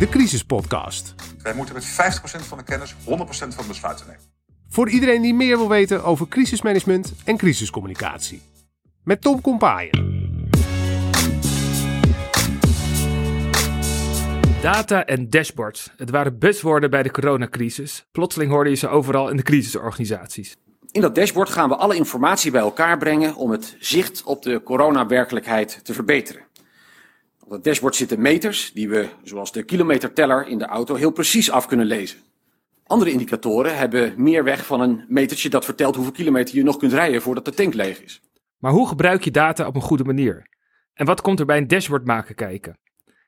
de Crisis Podcast. Wij moeten met 50% van de kennis 100% van de besluiten nemen. Voor iedereen die meer wil weten over crisismanagement en crisiscommunicatie. Met Tom Kompaaien. Data en dashboards. Het waren buzzwoorden bij de coronacrisis. Plotseling hoorde je ze overal in de crisisorganisaties. In dat dashboard gaan we alle informatie bij elkaar brengen om het zicht op de coronawerkelijkheid te verbeteren. Op dat dashboard zitten meters die we, zoals de kilometerteller in de auto, heel precies af kunnen lezen. Andere indicatoren hebben meer weg van een metertje dat vertelt hoeveel kilometer je nog kunt rijden voordat de tank leeg is. Maar hoe gebruik je data op een goede manier? En wat komt er bij een dashboard maken kijken?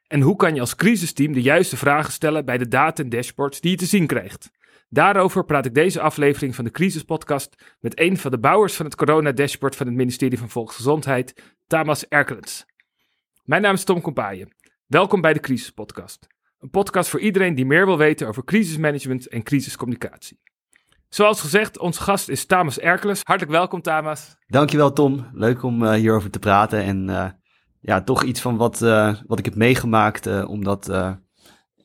En hoe kan je als crisisteam de juiste vragen stellen bij de data en dashboards die je te zien krijgt? Daarover praat ik deze aflevering van de Crisispodcast met een van de bouwers van het corona-dashboard van het ministerie van Volksgezondheid, Tamas Erkelens. Mijn naam is Tom Kompaaien. Welkom bij de Crisispodcast. Een podcast voor iedereen die meer wil weten over crisismanagement en crisiscommunicatie. Zoals gezegd, onze gast is Tamas Erkelens. Hartelijk welkom, Tamas. Dankjewel, Tom. Leuk om uh, hierover te praten. En uh, ja, toch iets van wat, uh, wat ik heb meegemaakt om dat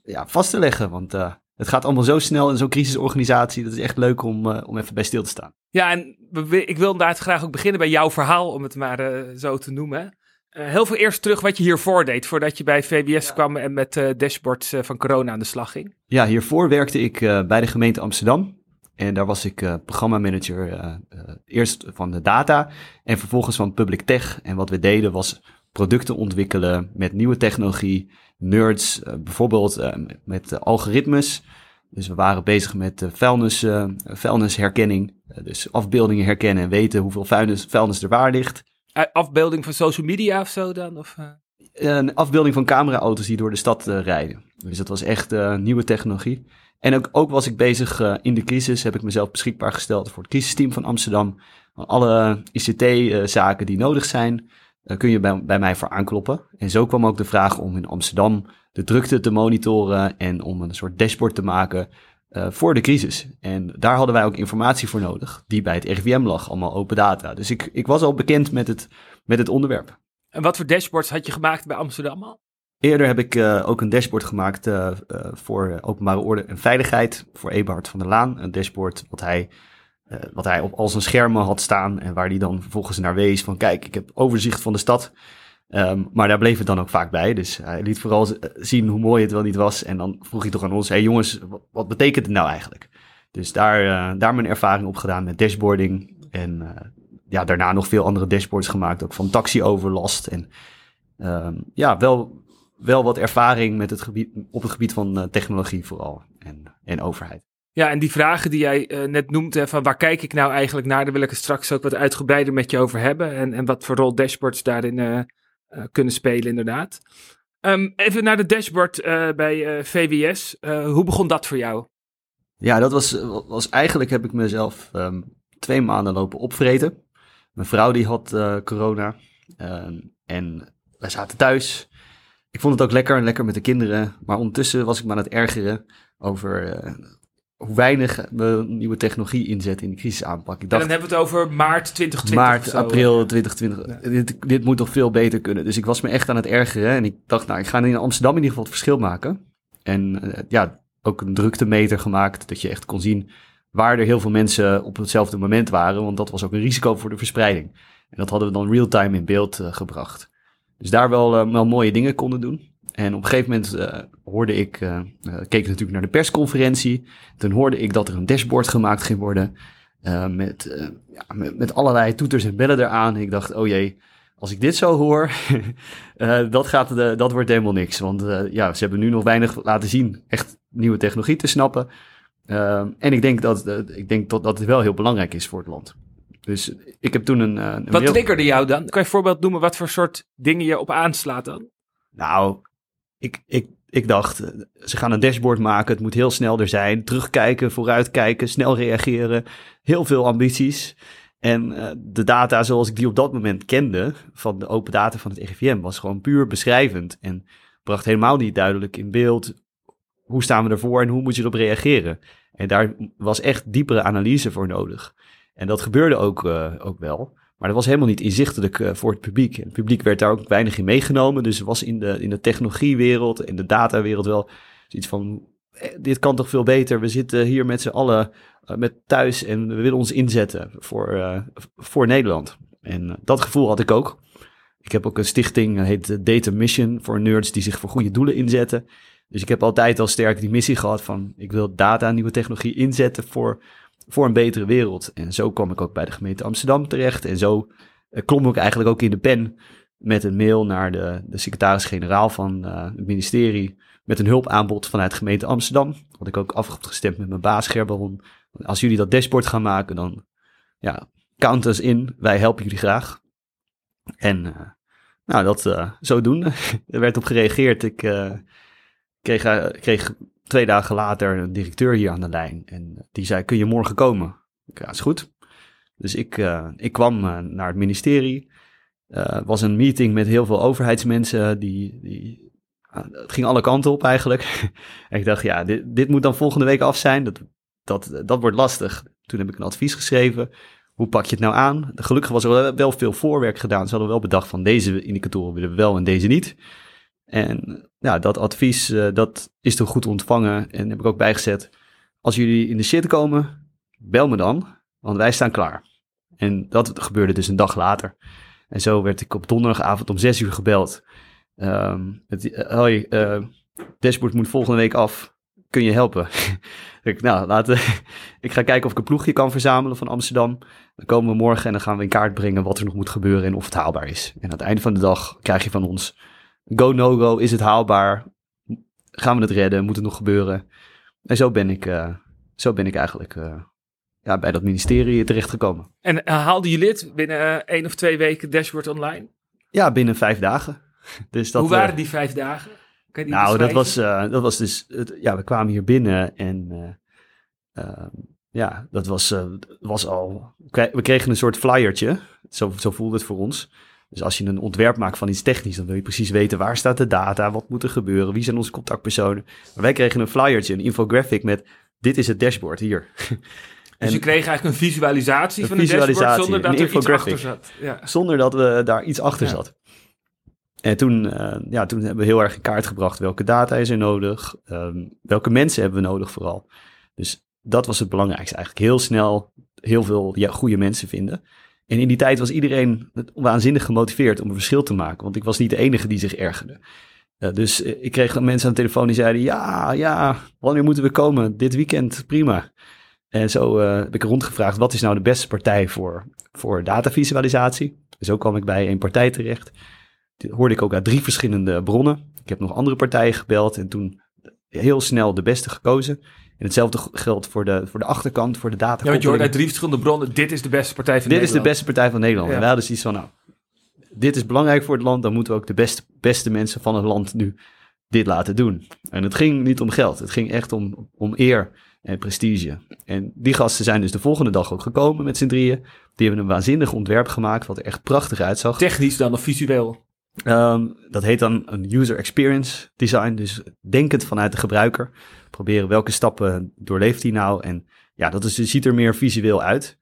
ja, vast te leggen. Want het gaat allemaal zo snel in zo'n crisisorganisatie. Dat is echt leuk om, om even bij stil te staan. Ja, en ik wil inderdaad graag ook beginnen bij jouw verhaal, om het maar zo te noemen. Uh, heel veel eerst terug wat je hiervoor deed, voordat je bij ja. kwam en met uh, dashboards uh, van corona aan de slag ging. Ja, hiervoor werkte ik bij de gemeente Amsterdam. En daar was ik programmamanager eerst van de data en vervolgens van public tech. En wat we deden was producten ontwikkelen met nieuwe technologie, nerds, bijvoorbeeld met algoritmes. Dus we waren bezig met vuilnis, vuilnisherkenning, dus afbeeldingen herkennen en weten hoeveel vuilnis, vuilnis er waar ligt afbeelding van social media of zo dan? Of, uh? Een afbeelding van cameraauto's die door de stad rijden. Dus dat was echt nieuwe technologie. En ook, ook was ik bezig in de crisis, heb ik mezelf beschikbaar gesteld voor het crisisteam van Amsterdam. Alle ICT-zaken die nodig zijn, kun je bij, bij mij voor aankloppen. En zo kwam ook de vraag om in Amsterdam de drukte te monitoren en om een soort dashboard te maken uh, voor de crisis. En daar hadden wij ook informatie voor nodig, die bij het RIVM lag, allemaal open data. Dus ik, ik was al bekend met het, met het onderwerp. En wat voor dashboards had je gemaakt bij Amsterdam al? Eerder heb ik uh, ook een dashboard gemaakt uh, voor openbare orde en veiligheid voor Eberhard van der Laan. Een dashboard wat hij, wat hij op al zijn schermen had staan en waar hij dan vervolgens naar wees van kijk, ik heb overzicht van de stad. Um, maar daar bleef het dan ook vaak bij. Dus hij liet vooral zien hoe mooi het wel niet was. En dan vroeg hij toch aan ons: hé hey jongens, wat, betekent het nou eigenlijk? Dus daar, uh, daar mijn ervaring op gedaan met dashboarding. En uh, ja, daarna nog veel andere dashboards gemaakt, ook van taxioverlast. En um, ja, wel, wel wat ervaring met het gebied, op het gebied van technologie vooral en, en overheid. Ja, en die vragen die jij net noemt, van waar kijk ik nou eigenlijk naar, daar wil ik het straks ook wat uitgebreider met je over hebben. En, en wat voor rol dashboards daarin uh, kunnen spelen, inderdaad. Um, even naar de dashboard uh, bij uh, VWS. hoe begon dat voor jou? Ja, dat was, was eigenlijk heb ik mezelf um, twee maanden lopen opvreten. Mijn vrouw die had corona um, en wij zaten thuis. Ik vond het ook lekker, lekker met de kinderen. Maar ondertussen was ik me aan het ergeren over hoe weinig we nieuwe technologie inzetten in de crisisaanpak. Ik dacht, en dan hebben we het over maart 2020. Maart, april 2020. Ja. Dit, dit moet toch veel beter kunnen. Dus ik was me echt aan het ergeren. En ik dacht, nou, ik ga in Amsterdam in ieder geval het verschil maken. En uh, ja, ook een druktemeter gemaakt. Dat je echt kon zien waar er heel veel mensen op hetzelfde moment waren. Want dat was ook een risico voor de verspreiding. En dat hadden we dan real-time in beeld uh, gebracht. Dus daar wel, uh, wel mooie dingen konden doen. En op een gegeven moment uh, hoorde ik, uh, keek ik natuurlijk naar de persconferentie. Toen hoorde ik dat er een dashboard gemaakt ging worden. Uh, met, ja, met, met, allerlei toeters en bellen eraan. Ik dacht, oh jee, als ik dit zo hoor, dat, gaat de, dat wordt helemaal niks. Want ja, ze hebben nu nog weinig laten zien echt nieuwe technologie te snappen. en ik denk, dat, ik denk dat, dat het wel heel belangrijk is voor het land. Dus ik heb toen een. een wat mail... triggerde jou dan? Kan je een voorbeeld noemen wat voor soort dingen je op aanslaat dan? Nou, ik, ik, ik dacht, ze gaan een dashboard maken. Het moet heel snel er zijn. Terugkijken, vooruitkijken, snel reageren. Heel veel ambities. En uh, de data zoals ik die op dat moment kende, van de open data van het RIVM, was gewoon puur beschrijvend. En bracht helemaal niet duidelijk in beeld hoe staan we ervoor en hoe moet je erop reageren. En daar was echt diepere analyse voor nodig. En dat gebeurde ook, uh, ook wel. Maar dat was helemaal niet inzichtelijk uh, voor het publiek. Het publiek werd daar ook weinig in meegenomen. Dus er was in de, in de technologiewereld, in de datawereld wel Zoiets van, eh, dit kan toch veel beter. We zitten hier met z'n allen eh, met thuis en we willen ons inzetten voor, eh, voor Nederland. En eh, dat gevoel had ik ook. Ik heb ook een stichting, eh, heet Data Mission, voor nerds die zich voor goede doelen inzetten. Dus ik heb altijd al sterk die missie gehad van, ik wil data en nieuwe technologie inzetten voor, voor een betere wereld. En zo kwam ik ook bij de gemeente Amsterdam terecht. En zo eh, klom ik eigenlijk ook in de pen met een mail naar de, de secretaris-generaal van eh, het ministerie met een hulpaanbod vanuit de gemeente Amsterdam. Had ik ook afgestemd met mijn baas Gerberon. Als jullie dat dashboard gaan maken, dan ja, count us in. Wij helpen jullie graag. En eh, nou, dat uh, zodoende. er werd op gereageerd. Ik kreeg, kreeg twee dagen later een directeur hier aan de lijn. En die zei, kun je morgen komen? Ja, is goed. Dus ik, ik kwam naar het ministerie. Het was een meeting met heel veel overheidsmensen. Die, die, het ging alle kanten op eigenlijk. en ik dacht, ja, dit, dit moet dan volgende week af zijn. Dat, dat, dat wordt lastig. Toen heb ik een advies geschreven hoe pak je het nou aan? Gelukkig was er wel veel voorwerk gedaan. Ze hadden wel bedacht van deze indicatoren willen we wel en deze niet. En ja, dat advies, uh, dat is toch goed ontvangen. En heb ik ook bijgezet. Als jullie in de shit komen, bel me dan, want wij staan klaar. En dat gebeurde dus een dag later. En zo werd ik op donderdagavond om zes uur gebeld. Um, het, uh, hoi, uh, dashboard moet volgende week af. Kun je helpen? ik, nou, laten, ik ga kijken of ik een ploegje kan verzamelen van Amsterdam. Dan komen we morgen en dan gaan we in kaart brengen wat er nog moet gebeuren en of het haalbaar is. En aan het einde van de dag krijg je van ons go, no go, is het haalbaar? Gaan we het redden? Moet het nog gebeuren? En zo ben ik, uh, zo ben ik eigenlijk uh, ja, bij dat ministerie terechtgekomen. En uh, haalde je lid binnen één of twee weken dashboard online? Ja, binnen vijf dagen. Dus dat, Hoe waren die vijf dagen? nou, dat was, dat was dus, het, ja, we kwamen hier binnen en ehm, ja, dat was, uh, was al. We kregen een soort flyertje. Zo, zo voelde het voor ons. Dus als je een ontwerp maakt van iets technisch, dan wil je precies weten waar staat de data, wat moet er gebeuren, wie zijn onze contactpersonen. Maar wij kregen een flyertje, een infographic met: dit is het dashboard hier. Dus je kreeg eigenlijk een visualisatie een van visualisatie, dashboard zonder dat er iets achter zat. Ja. Zonder dat we daar iets achter ja. zat. En toen, uh, ja, toen hebben we heel erg in kaart gebracht welke data is er nodig, um, welke mensen hebben we nodig vooral. Dus dat was het belangrijkste eigenlijk. Heel snel heel veel ja, goede mensen vinden. En in die tijd was iedereen waanzinnig gemotiveerd om een verschil te maken. Want ik was niet de enige die zich ergerde. Dus uh, ik kreeg mensen aan de telefoon die zeiden: Ja, ja, wanneer moeten we komen? Dit weekend, prima. En zo uh, heb ik rondgevraagd: wat is nou de beste partij voor, voor datavisualisatie? Zo kwam ik bij een partij terecht. Dit hoorde ik ook uit drie verschillende bronnen. Ik heb nog andere partijen gebeld en toen heel snel de beste gekozen. En hetzelfde geldt voor de, voor de achterkant, voor de data. Ja, want je hoort uit drie verschillende bronnen, dit is de beste partij van dit Nederland. Dit is de beste partij van Nederland. Ja. En wij hadden zoiets van, nou, dit is belangrijk voor het land, dan moeten we ook de beste, beste mensen van het land nu dit laten doen. En het ging niet om geld, het ging echt om, om eer en prestige. En die gasten zijn dus de volgende dag ook gekomen met z'n drieën. Die hebben een waanzinnig ontwerp gemaakt, wat er echt prachtig uitzag. Technisch dan of visueel? Um, dat heet dan een user experience design. Dus denkend vanuit de gebruiker. Proberen welke stappen doorleeft hij nou. En ja, dat is, ziet er meer visueel uit.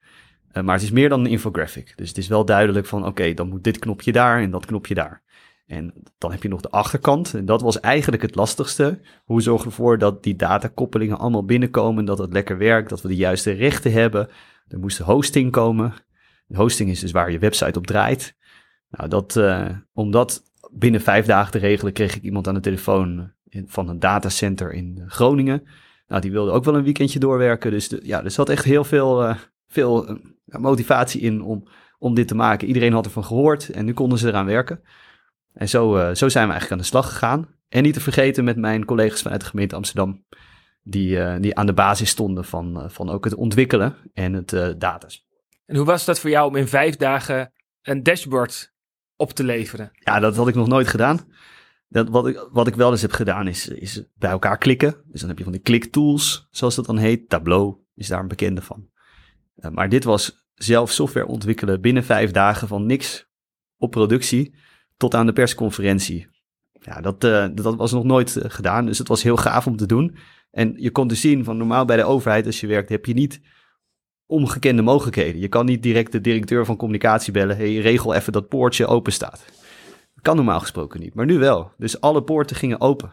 Uh, maar het is meer dan een infographic. Dus het is wel duidelijk van oké, dan moet dit knopje daar en dat knopje daar. En dan heb je nog de achterkant. En dat was eigenlijk het lastigste. Hoe zorgen we ervoor dat die datakoppelingen allemaal binnenkomen. Dat het lekker werkt. Dat we de juiste rechten hebben. Er moest hosting komen. Hosting is dus waar je website op draait. Nou, dat, uh, om dat binnen vijf dagen te regelen, kreeg ik iemand aan de telefoon in, van een datacenter in Groningen. Nou, die wilde ook wel een weekendje doorwerken. Dus ja, er zat echt heel veel, veel motivatie in om, om dit te maken. Iedereen had ervan gehoord en nu konden ze eraan werken. En zo, zo zijn we eigenlijk aan de slag gegaan. En niet te vergeten met mijn collega's vanuit de gemeente Amsterdam, die, die aan de basis stonden van, van ook het ontwikkelen en het datas. En hoe was dat voor jou om in vijf dagen een dashboard op te leveren? Ja, dat had ik nog nooit gedaan. Dat, wat, ik, wat ik wel eens heb gedaan is, is bij elkaar klikken. Dus dan heb je van die kliktools, zoals dat dan heet. Tableau is daar een bekende van. Uh, maar dit was zelf software ontwikkelen binnen vijf dagen van niks op productie tot aan de persconferentie. Ja, dat, uh, dat was nog nooit uh, gedaan, dus het was heel gaaf om te doen. En je kon dus zien van normaal bij de overheid als je werkt heb je niet ongekende mogelijkheden. Je kan niet direct de directeur van communicatie bellen. Hey, regel even dat poortje open staat. Kan normaal gesproken niet, maar nu wel. Dus alle poorten gingen open.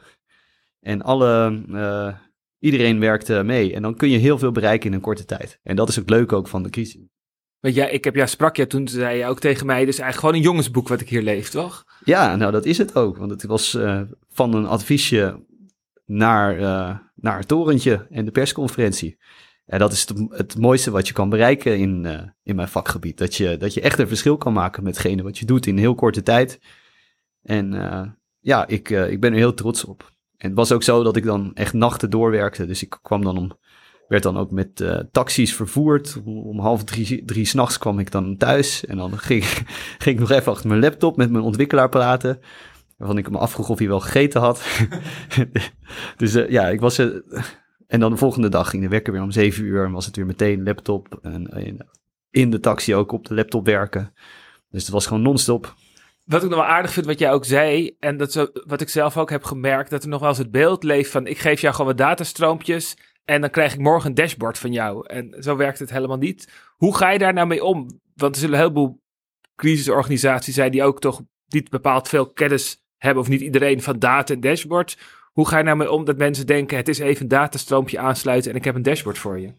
En alle, uh, iedereen werkte mee. En dan kun je heel veel bereiken in een korte tijd. En dat is het leuke ook van de crisis. Want ja, ik heb jou sprak je toen zei je ook tegen mij, dus eigenlijk gewoon een jongensboek wat ik hier leef, toch? Ja, nou dat is het ook. Want het was uh, van een adviesje naar, uh, naar het torentje en de persconferentie. En dat is het, het mooiste wat je kan bereiken in, uh, in mijn vakgebied. Dat je, dat je echt een verschil kan maken met hetgene wat je doet in heel korte tijd. En ja, ik, ik ben er heel trots op. En het was ook zo dat ik dan echt nachten doorwerkte. Dus ik kwam dan om, werd dan ook met taxis vervoerd. Om, half drie, drie s'nachts kwam ik dan thuis. En dan ging, ging ik nog even achter mijn laptop met mijn ontwikkelaar praten. Waarvan ik me afvroeg of hij wel gegeten had. dus ja, ik was. En dan de volgende dag ging de wekker weer om zeven uur. En was het weer meteen laptop. En in de taxi ook op de laptop werken. Dus het was gewoon non-stop. Wat ik nog wel aardig vind wat jij ook zei, en dat is wat ik zelf ook heb gemerkt, dat er nog wel eens het beeld leeft van ik geef jou gewoon wat datastroompjes en dan krijg ik morgen een dashboard van jou. En zo werkt het helemaal niet. Hoe ga je daar nou mee om? Want er zullen een heleboel crisisorganisaties zijn die ook toch niet bepaald veel kennis hebben, of niet iedereen van data en dashboards. Hoe ga je nou om dat mensen denken, het is even een datastroompje aansluiten en ik heb een dashboard voor je?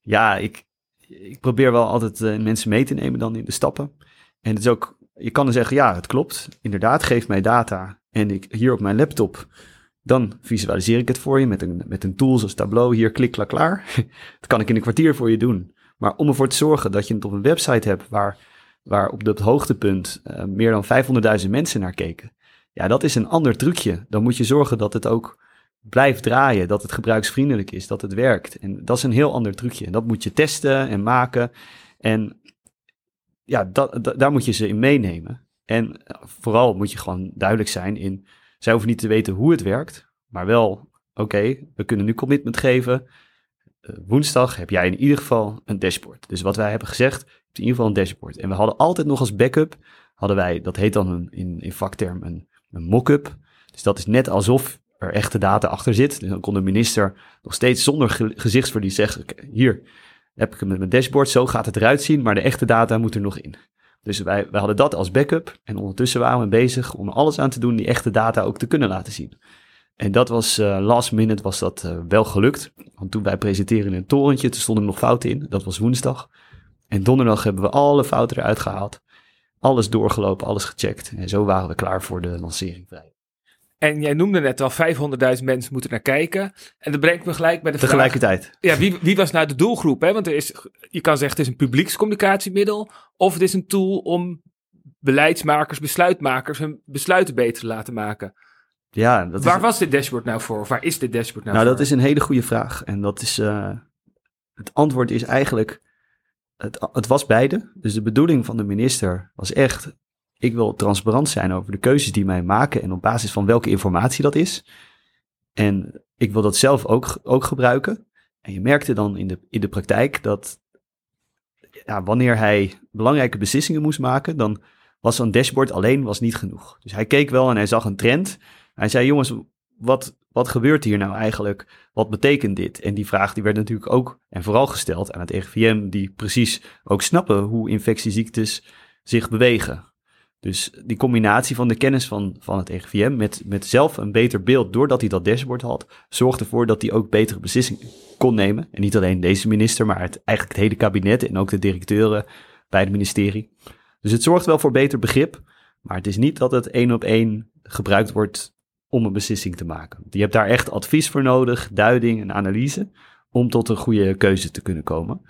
Ja, ik, ik probeer wel altijd uh, mensen mee te nemen dan in de stappen. En het is ook je kan dan zeggen, ja, het klopt. Inderdaad, geef mij data. En ik hier op mijn laptop, dan visualiseer ik het voor je met een, met een tool zoals Tableau. Hier, klik, klaar, klaar. dat kan ik in een kwartier voor je doen. Maar om ervoor te zorgen dat je het op een website hebt waar, waar op het hoogtepunt uh, meer dan 500.000 mensen naar keken. Ja, dat is een ander trucje. Dan moet je zorgen dat het ook blijft draaien, dat het gebruiksvriendelijk is, dat het werkt. En dat is een heel ander trucje. Dat moet je testen en maken. En ja, dat, daar moet je ze in meenemen. En eh, vooral moet je gewoon duidelijk zijn in, zij hoeven niet te weten hoe het werkt, maar wel, oké, we kunnen nu commitment geven. Uh, woensdag heb jij in ieder geval een dashboard. Dus wat wij hebben gezegd, in ieder geval een dashboard. En we hadden altijd nog als backup, hadden wij, dat heet dan een, in, in vakterm een, een mock-up. Dus dat is net alsof er echte data achter zit. Dus dan kon de minister nog steeds zonder gezichtsverlies zeggen, hier, heb ik hem met mijn dashboard, zo gaat het eruit zien, maar de echte data moet er nog in. Dus wij, wij hadden dat als backup en ondertussen waren we bezig om alles aan te doen die echte data ook te kunnen laten zien. En dat was uh, last minute was dat uh, wel gelukt. Want toen wij presenteren in een torentje, toen stonden er nog fouten in. Dat was woensdag. En donderdag hebben we alle fouten eruit gehaald. Alles doorgelopen, alles gecheckt. En zo waren we klaar voor de lancering. En jij noemde net al 500.000 mensen moeten naar kijken. En dat brengt me gelijk bij de Tegelijkertijd. vraag... Ja, wie, wie was nou de doelgroep? Hè? Want er is, je kan zeggen het is een publiekscommunicatiemiddel... of het is een tool om beleidsmakers, besluitmakers... hun besluiten beter te laten maken. Ja, dat waar was dit dashboard nou voor? Of waar is dit dashboard nou, nou voor? dat is een hele goede vraag. En dat is... Uh, het antwoord is eigenlijk... Het, het was beide. Dus de bedoeling van de minister was echt ik wil transparant zijn over de keuzes die mij maken en op basis van welke informatie dat is. En ik wil dat zelf ook, ook gebruiken. En je merkte dan in de, in de praktijk dat ja, wanneer hij belangrijke beslissingen moest maken, dan was zo'n dashboard alleen was niet genoeg. Dus hij keek wel en hij zag een trend. Hij zei, jongens, wat, wat gebeurt hier nou eigenlijk? Wat betekent dit? En die vraag die werd natuurlijk ook en vooral gesteld aan het RIVM, die precies ook snappen hoe infectieziektes zich bewegen. Dus die combinatie van de kennis van, van het RIVM met, met zelf een beter beeld, doordat hij dat dashboard had, zorgde ervoor dat hij ook betere beslissingen kon nemen. En niet alleen deze minister, maar het, eigenlijk het hele kabinet en ook de directeuren bij het ministerie. Dus het zorgt wel voor beter begrip, maar het is niet dat het één op één gebruikt wordt om een beslissing te maken. Je hebt daar echt advies voor nodig, duiding en analyse, om tot een goede keuze te kunnen komen.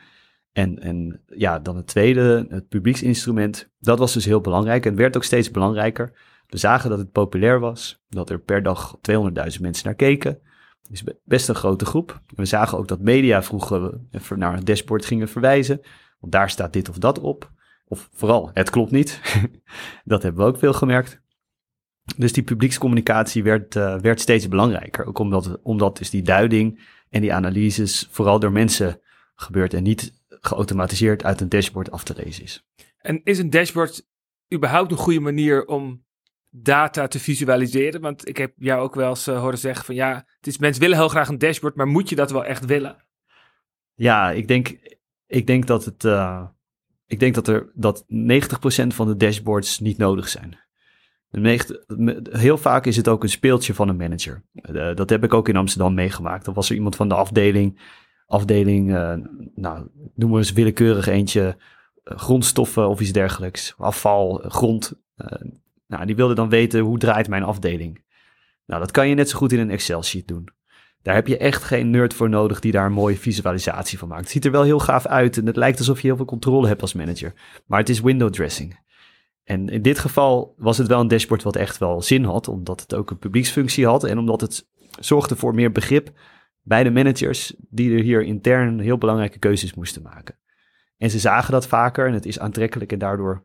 En, en ja, dan het tweede, het publieksinstrument, dat was dus heel belangrijk en werd ook steeds belangrijker. We zagen dat het populair was, dat er per dag 200.000 mensen naar keken. is best een grote groep. We zagen ook dat media vroeger naar een dashboard gingen verwijzen, want daar staat dit of dat op. Of vooral, het klopt niet. dat hebben we ook veel gemerkt. Dus die publiekscommunicatie werd, uh, werd steeds belangrijker. Ook omdat, omdat dus die duiding en die analyses vooral door mensen gebeurt en niet geautomatiseerd uit een dashboard af te lezen is. En is een dashboard überhaupt een goede manier om data te visualiseren? Want ik heb jou ook wel eens uh, horen zeggen van ja, het is, mensen willen heel graag een dashboard, maar moet je dat wel echt willen? Ja, ik denk, ik denk dat het, uh, ik denk dat er dat 90% van de dashboards niet nodig zijn. Heel vaak is het ook een speeltje van een manager. Eh, dat heb ik ook in Amsterdam meegemaakt. Dan was er iemand van de afdeling, afdeling eh, nou, noem maar eens willekeurig eentje, eh, grondstoffen of iets dergelijks, afval, grond. Nou, die wilde dan weten hoe draait mijn afdeling. Nou, dat kan je net zo goed in een Excel-sheet doen. Daar heb je echt geen nerd voor nodig die daar een mooie visualisatie van maakt. Het ziet er wel heel gaaf uit en het lijkt alsof je heel veel controle hebt als manager. Maar het is window dressing. En in dit geval was het wel een dashboard wat echt wel zin had, omdat het ook een publieksfunctie had en omdat het zorgde voor meer begrip bij de managers die er hier intern heel belangrijke keuzes moesten maken. En ze zagen dat vaker en het is aantrekkelijk en daardoor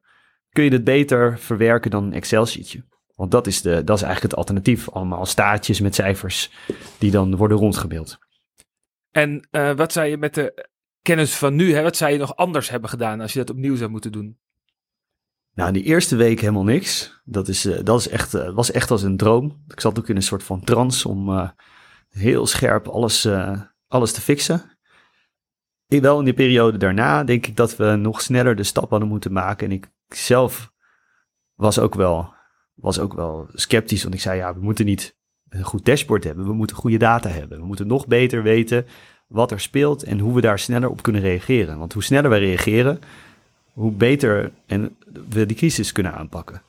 kun je het beter verwerken dan een Excel-sheetje. Want dat is, de, dat is eigenlijk het alternatief. Allemaal staartjes met cijfers die dan worden rondgebeeld. En eh, wat zou je met de kennis van nu, wat zou je nog anders hebben gedaan als je dat opnieuw zou moeten doen? Nou, die eerste week helemaal niks. Dat, is, eh, dat is echt, eh, was echt als een droom. Ik zat ook in een soort van trance om eh, heel scherp alles, alles te fixen. Ik, wel in die periode daarna denk ik dat we nog sneller de stap hadden moeten maken. En ik zelf was ook wel, was ook wel sceptisch, want ik zei ja, we moeten niet een goed dashboard hebben. We moeten goede data hebben. We moeten nog beter weten wat er speelt en hoe we daar sneller op kunnen reageren. Want hoe sneller we reageren, hoe beter en we die crisis kunnen aanpakken.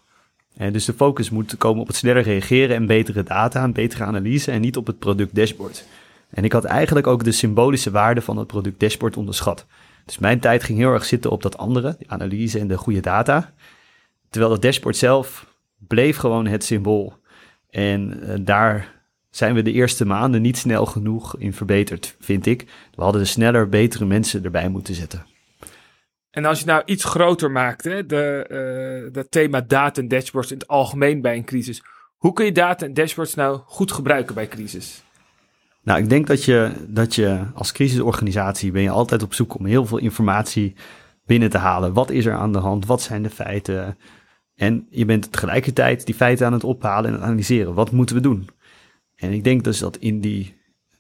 En dus de focus moet komen op het sneller reageren en betere data, betere analyse en niet op het product dashboard. En ik had eigenlijk ook de symbolische waarde van het product dashboard onderschat. Dus mijn tijd ging heel erg zitten op dat andere, de analyse en de goede data. Terwijl het dashboard zelf bleef gewoon het symbool. En eh, daar zijn we de eerste maanden niet snel genoeg in verbeterd, vind ik. We hadden er sneller betere mensen erbij moeten zetten. En als je nou iets groter maakt, hè, de, eh, dat thema data en dashboards in het algemeen bij een crisis. Hoe kun je data en dashboards nou goed gebruiken bij crisis? Nou, ik denk dat je, dat je als crisisorganisatie ben je altijd op zoek om heel veel informatie binnen te halen. Wat is er aan de hand? Wat zijn de feiten? En je bent tegelijkertijd die feiten aan het ophalen en analyseren. Wat moeten we doen? En ik denk dus dat in die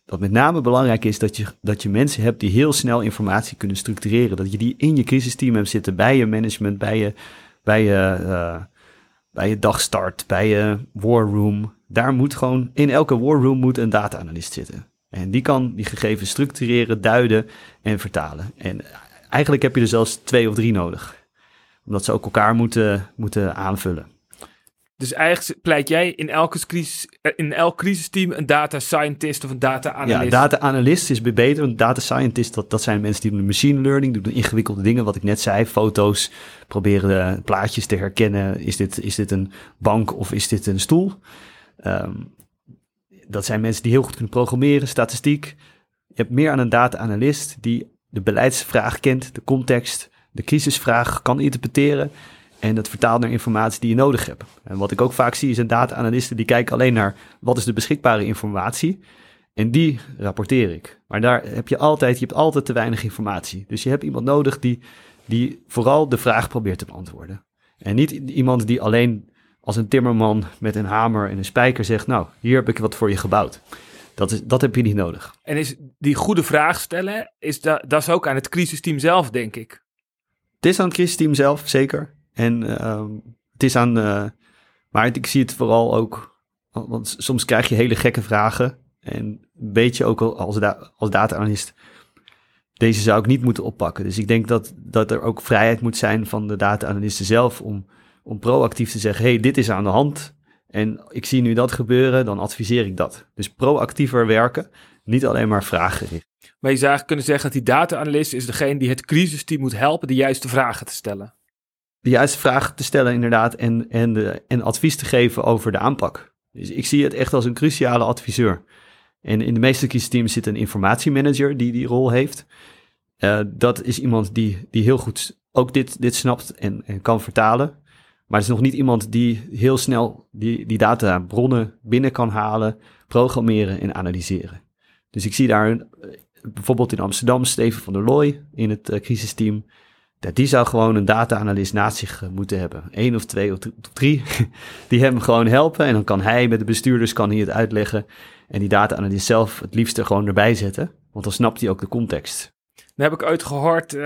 dat met name belangrijk is dat je, dat je mensen hebt die heel snel informatie kunnen structureren. Dat je die in je crisisteam hebt zitten, bij je management, bij je, bij je, uh, bij je dagstart, bij je war room. Daar moet gewoon, in elke war room moet een data-analyst zitten. En die kan die gegevens structureren, duiden en vertalen. En eigenlijk heb je er zelfs twee of drie nodig. Omdat ze ook elkaar moeten, moeten aanvullen. Dus eigenlijk pleit jij in, elke crisis, in elk crisisteam een data scientist of een data analyst? Ja, data analyst is beter. Want data scientist, dat, dat zijn mensen die doen machine learning, doen ingewikkelde dingen, wat ik net zei. Foto's, proberen plaatjes te herkennen. Is dit, is dit een bank of is dit een stoel? Um, dat zijn mensen die heel goed kunnen programmeren, statistiek. Je hebt meer aan een data analyst die de beleidsvraag kent, de context, de crisisvraag kan interpreteren. En dat vertaalt naar informatie die je nodig hebt. En wat ik ook vaak zie is een data-analysten die kijken alleen naar wat is de beschikbare informatie. En die rapporteer ik. Maar daar heb je altijd, je hebt altijd te weinig informatie. Dus je hebt iemand nodig die, die vooral de vraag probeert te beantwoorden. En niet iemand die alleen als een timmerman met een hamer en een spijker zegt, nou, hier heb ik wat voor je gebouwd. Dat, is, dat heb je niet nodig. En is die goede vraag stellen, is dat, dat is ook aan het crisisteam zelf, denk ik. Het is aan het crisisteam zelf, zeker. En uh, het is aan. Uh, maar ik zie het vooral ook. Want soms krijg je hele gekke vragen. En weet je ook als, als data-analyst. Deze zou ik niet moeten oppakken. Dus ik denk dat, dat er ook vrijheid moet zijn van de data-analysten zelf. Om, om proactief te zeggen: hey, dit is aan de hand. En ik zie nu dat gebeuren, dan adviseer ik dat. Dus proactiever werken, niet alleen maar vraaggericht. Maar je zou kunnen zeggen dat die data-analyst is degene die het crisisteam moet helpen de juiste vragen te stellen de juiste vragen te stellen, inderdaad, en, en, en advies te geven over de aanpak. Dus ik zie het echt als een cruciale adviseur. En in de meeste crisisteams zit een informatiemanager die die rol heeft. Uh, dat is iemand die, die heel goed ook dit, dit snapt en, kan vertalen. Maar het is nog niet iemand die heel snel die, die databronnen binnen kan halen, programmeren en analyseren. Dus ik zie daar bijvoorbeeld in Amsterdam Steven van der Looy in het uh, crisisteam. Ja, die zou gewoon een data-analyst naast zich uh, moeten hebben. Eén of twee of drie. Die hem gewoon helpen. En dan kan hij met de bestuurders kan hij het uitleggen. En die data-analyst zelf het liefst er gewoon erbij zetten. Want dan snapt hij ook de context. Dan heb ik ooit gehoord, uh,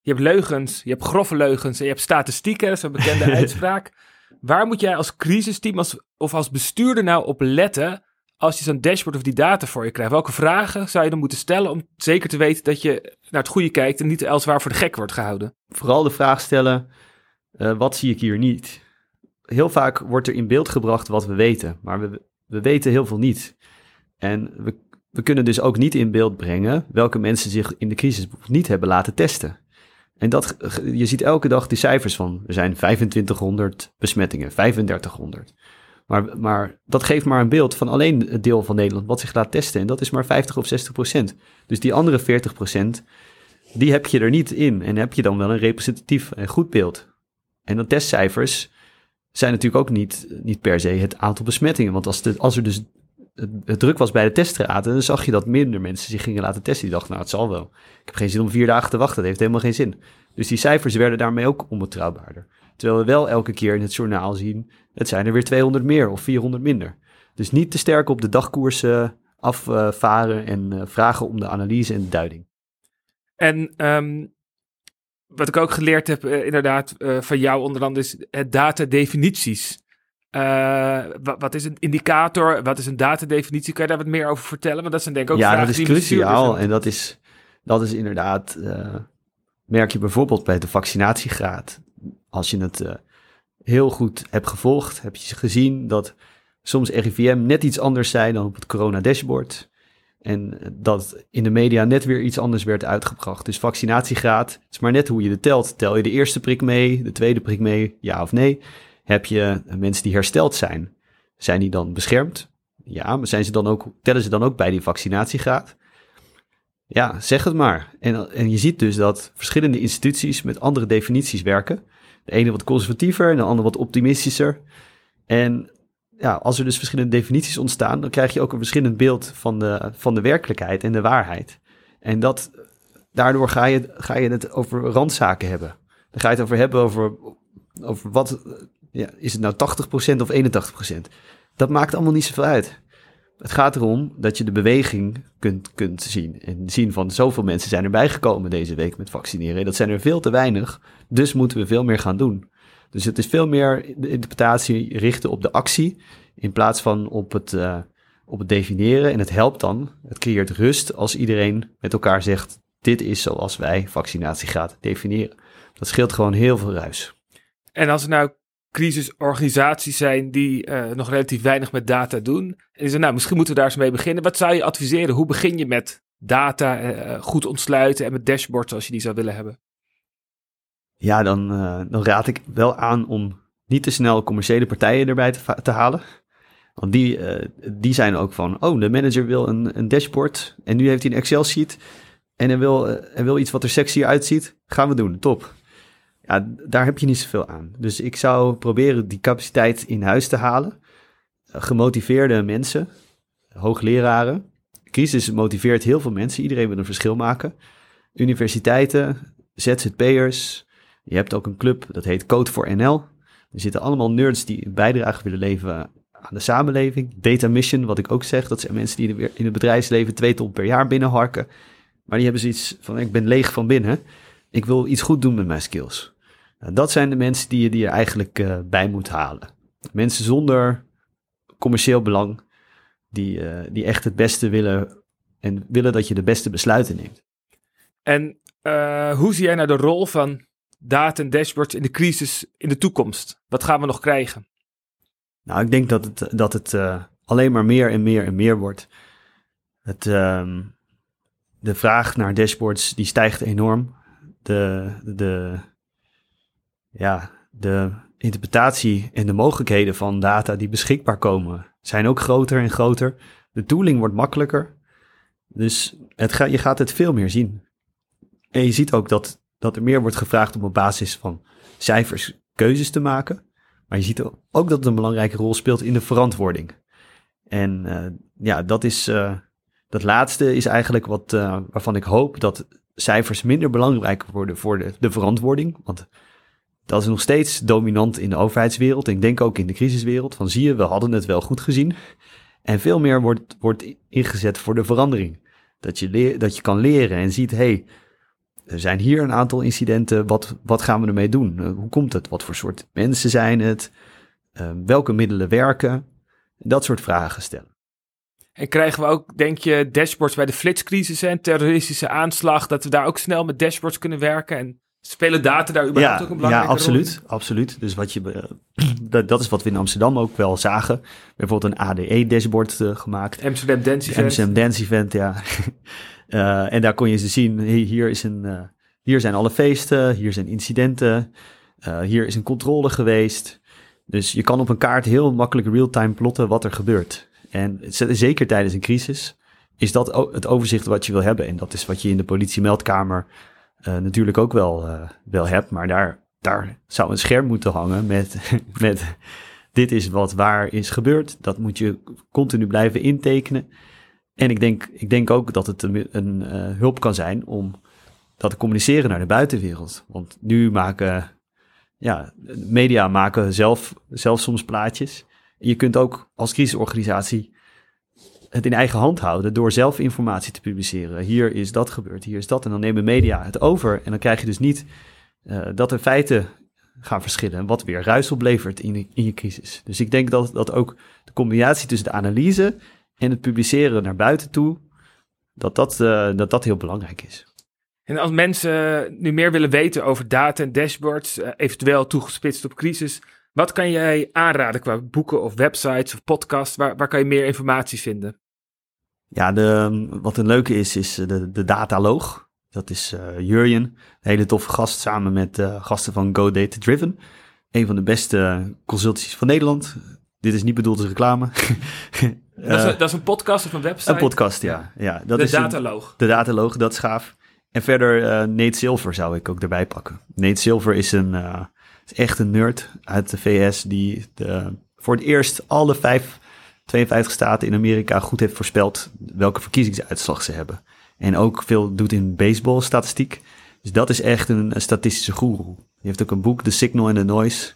je hebt leugens, je hebt grove leugens en je hebt statistieken. Dat is een bekende uitspraak. Waar moet jij als crisisteam als, of als bestuurder nou op letten als je zo'n dashboard of die data voor je krijgt? Welke vragen zou je dan moeten stellen om zeker te weten dat je naar het goede kijkt en niet elsewhere voor de gek wordt gehouden? Vooral de vraag stellen, uh, wat zie ik hier niet? Heel vaak wordt er in beeld gebracht wat we weten, maar we, we weten heel veel niet. En we, we kunnen dus ook niet in beeld brengen welke mensen zich in de crisis niet hebben laten testen. En dat, je ziet elke dag die cijfers van, er zijn 2500 besmettingen, 3500. Maar, maar dat geeft maar een beeld van alleen het deel van Nederland wat zich laat testen. En dat is maar 50 of 60 procent. Dus die andere 40 procent, die heb je er niet in. En heb je dan wel een representatief en goed beeld. En de testcijfers zijn natuurlijk ook niet, niet per se het aantal besmettingen. Want als, als er dus het, druk was bij de testraten, dan zag je dat minder mensen zich gingen laten testen. Die dachten, nou, het zal wel. Ik heb geen zin om vier dagen te wachten. Dat heeft helemaal geen zin. Dus die cijfers werden daarmee ook onbetrouwbaarder. Terwijl we wel elke keer in het journaal zien, het zijn er weer 200 meer of 400 minder. Dus niet te sterk op de dagkoersen afvaren en eh, vragen om de analyse en de duiding. En um, wat ik ook geleerd heb, uh, inderdaad, uh, van jou onder andere, is het datadefinities. Uh, wat, wat, is een indicator? Wat is een datadefinitie? Kan je daar wat meer over vertellen? Want dat zijn denk ik ook ja, dat is cruciaal. En dat is, dat is inderdaad, merk je bijvoorbeeld bij de vaccinatiegraad. Als je het heel goed hebt gevolgd, heb je gezien dat soms RIVM net iets anders zei dan op het corona dashboard. En dat in de media net weer iets anders werd uitgebracht. Dus vaccinatiegraad, het is maar net hoe je het telt. Tel je de eerste prik mee, de tweede prik mee, ja of nee? Heb je mensen die hersteld zijn, zijn die dan beschermd? Ja, maar zijn ze dan ook, tellen ze dan ook bij die vaccinatiegraad? Ja, zeg het maar. En, en je ziet dus dat verschillende instituties met andere definities werken. De ene wat conservatiever en de andere wat optimistischer. En ja, als er dus verschillende definities ontstaan, dan krijg je ook een verschillend beeld van de, van de werkelijkheid en de waarheid. En dat, daardoor ga je, ga je het over randzaken hebben. Dan ga je het over hebben over, over wat, ja, is het nou 80% of 81%? Dat maakt allemaal niet zoveel uit. Het gaat erom dat je de beweging kunt, kunt zien. En zien van zoveel mensen zijn erbij gekomen deze week met vaccineren. Dat zijn er veel te weinig. Dus moeten we veel meer gaan doen. Dus het is veel meer de interpretatie richten op de actie. In plaats van op het, uh, op het definiëren. En het helpt dan. Het creëert rust als iedereen met elkaar zegt: Dit is zoals wij vaccinatiegraad definiëren. Dat scheelt gewoon heel veel ruis. En als er nou crisisorganisaties zijn die uh, nog relatief weinig met data doen. En die nou, misschien moeten we daar eens mee beginnen. Wat zou je adviseren? Hoe begin je met data uh, goed ontsluiten en met dashboards als je die zou willen hebben? Ja, dan, dan raad ik wel aan om niet te snel commerciële partijen erbij te, te halen. Want die, die zijn ook van, oh, de manager wil een, een dashboard en nu heeft hij een Excel-sheet en hij wil, hij wil iets wat er sexy uitziet. Gaan we doen, top ja, daar heb je niet zoveel aan. Dus ik zou proberen die capaciteit in huis te halen. Gemotiveerde mensen, hoogleraren. Crisis motiveert heel veel mensen. Iedereen wil een verschil maken. Universiteiten, ZZP'ers. Je hebt ook een club, dat heet Code voor NL. Er zitten allemaal nerds die bijdrage willen leveren aan de samenleving. Data Mission, wat ik ook zeg, dat zijn mensen die in het bedrijfsleven twee ton per jaar binnenharken. Maar die hebben zoiets van, ik ben leeg van binnen. Ik wil iets goed doen met mijn skills. Nou, dat zijn de mensen die je, die je eigenlijk uh, bij moet halen. Mensen zonder commercieel belang, die, uh, die echt het beste willen en willen dat je de beste besluiten neemt. En uh, hoe zie jij nou de rol van data en dashboards in de crisis in de toekomst? Wat gaan we nog krijgen? Nou, ik denk dat het, dat het alleen maar meer en meer en meer wordt. Het, uh, de vraag naar dashboards die stijgt enorm. De, de, ja, de interpretatie en de mogelijkheden van data die beschikbaar komen zijn ook groter en groter. De tooling wordt makkelijker. Dus het ga, je gaat het veel meer zien. En je ziet ook dat, dat er meer wordt gevraagd om op basis van cijfers keuzes te maken. Maar je ziet ook dat het een belangrijke rol speelt in de verantwoording. En uh, ja, dat is. Uh, dat laatste is eigenlijk wat, uh, waarvan ik hoop dat cijfers minder belangrijk worden voor de, de verantwoording. Want dat is nog steeds dominant in de overheidswereld. Ik denk ook in de crisiswereld. Van zie je, we hadden het wel goed gezien. En veel meer wordt, wordt ingezet voor de verandering. Dat je, leer, dat je kan leren en ziet, hey, er zijn hier een aantal incidenten. Wat, wat gaan we ermee doen? Eh, hoe komt het? Wat voor soort mensen zijn het? Ehm, welke middelen werken? Dat soort vragen stellen. En krijgen we ook, denk je, dashboards bij de flitscrisis en terroristische aanslag, dat we daar ook snel met dashboards kunnen werken? En spelen data daar überhaupt ja, ook een belangrijke ja, absoluut, rol in? absoluut. Dus wat je, eh, dat, dat is wat we in Amsterdam ook wel zagen. Bijvoorbeeld een ADE-dashboard gemaakt. Amsterdam Dance Event. Amsterdam Dance Event, ja. Eh, en daar kon je ze zien, hier, is een, eh, hier zijn alle feesten, hier zijn incidenten, eh, hier is een controle geweest. Dus je kan op een kaart heel makkelijk real-time plotten wat er gebeurt. En zeker tijdens een crisis is dat het overzicht wat je wil hebben. En dat is wat je in de politiemeldkamer eh, natuurlijk ook wel, eh, wel hebt. Maar daar, daar zou een scherm moeten hangen met, met dit is wat waar is gebeurd. Dat moet je continu blijven intekenen. En ik denk, ik denk ook dat het een, eh, hulp kan zijn om dat te communiceren naar de buitenwereld. Want nu maken, ja, media maken zelf, zelf soms plaatjes. Je kunt ook als crisisorganisatie het in eigen hand houden door zelf informatie te publiceren. Hier is dat gebeurd, hier is dat. En dan nemen media het over. En dan krijg je dus niet eh, dat er feiten gaan verschillen. Wat weer ruis oplevert in, in je crisis. Dus ik denk dat, dat ook de combinatie tussen de analyse en het publiceren naar buiten toe, dat dat, eh, dat, dat heel belangrijk is. En als mensen nu meer willen weten over data en dashboards, eh, eventueel toegespitst op crisis, wat kan jij aanraden qua boeken of websites of podcasts? Waar, waar kan je meer informatie vinden? Ja, de, wat een leuke is, is de, de dataloog. Dat is eh Jurjen, een hele toffe gast, samen met eh, gasten van Go Data Driven. Een van de beste consultancies van Nederland. Dit is niet bedoeld als reclame. Dat is, Eh, een, dat is een podcast of een website? een podcast, ja. ja dat de is een- dataloog. De dataloog, dat is gaaf. En verder eh, Nate Silver zou ik ook erbij pakken. Nate Silver is, een, eh, is echt een nerd uit de VS die de, voor het eerst alle vijf, 52 staten in Amerika goed heeft voorspeld welke verkiezingsuitslag ze hebben. En ook veel doet in baseball statistiek. Dus dat is echt een, een statistische goeroe. Die heeft ook een boek, The Signal and the Noise.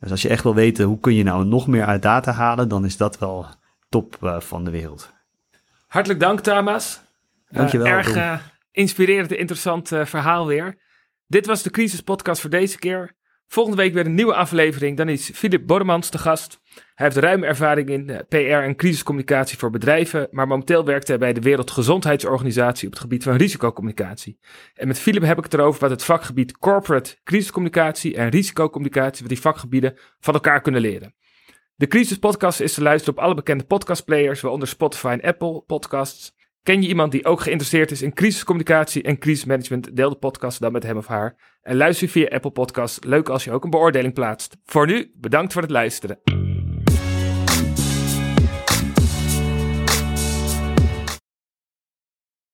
Dus als je echt wil weten hoe kun je nou nog meer uit data halen, dan is dat wel top eh, van de wereld. Hartelijk dank, Thomas. Eh, Dankjewel, erg eh, inspirerend en interessant verhaal weer. Dit was de Crisis Podcast voor deze keer. Volgende week weer een nieuwe aflevering. Dan is Filip Bormans de gast. Hij heeft ruime ervaring in eh, PR en crisiscommunicatie voor bedrijven, maar momenteel werkt hij bij de Wereldgezondheidsorganisatie op het gebied van risicocommunicatie. En met Filip heb ik het erover wat het vakgebied corporate crisiscommunicatie en risicocommunicatie, wat die vakgebieden van elkaar kunnen leren. De Crisis Podcast is te luisteren op alle bekende podcastplayers, waaronder Spotify en Apple Podcasts. Ken je iemand die ook geïnteresseerd is in crisiscommunicatie en crisismanagement? Deel de podcast dan met hem of haar. En luister via Apple Podcasts. Leuk als je ook een beoordeling plaatst. Voor nu, bedankt voor het luisteren.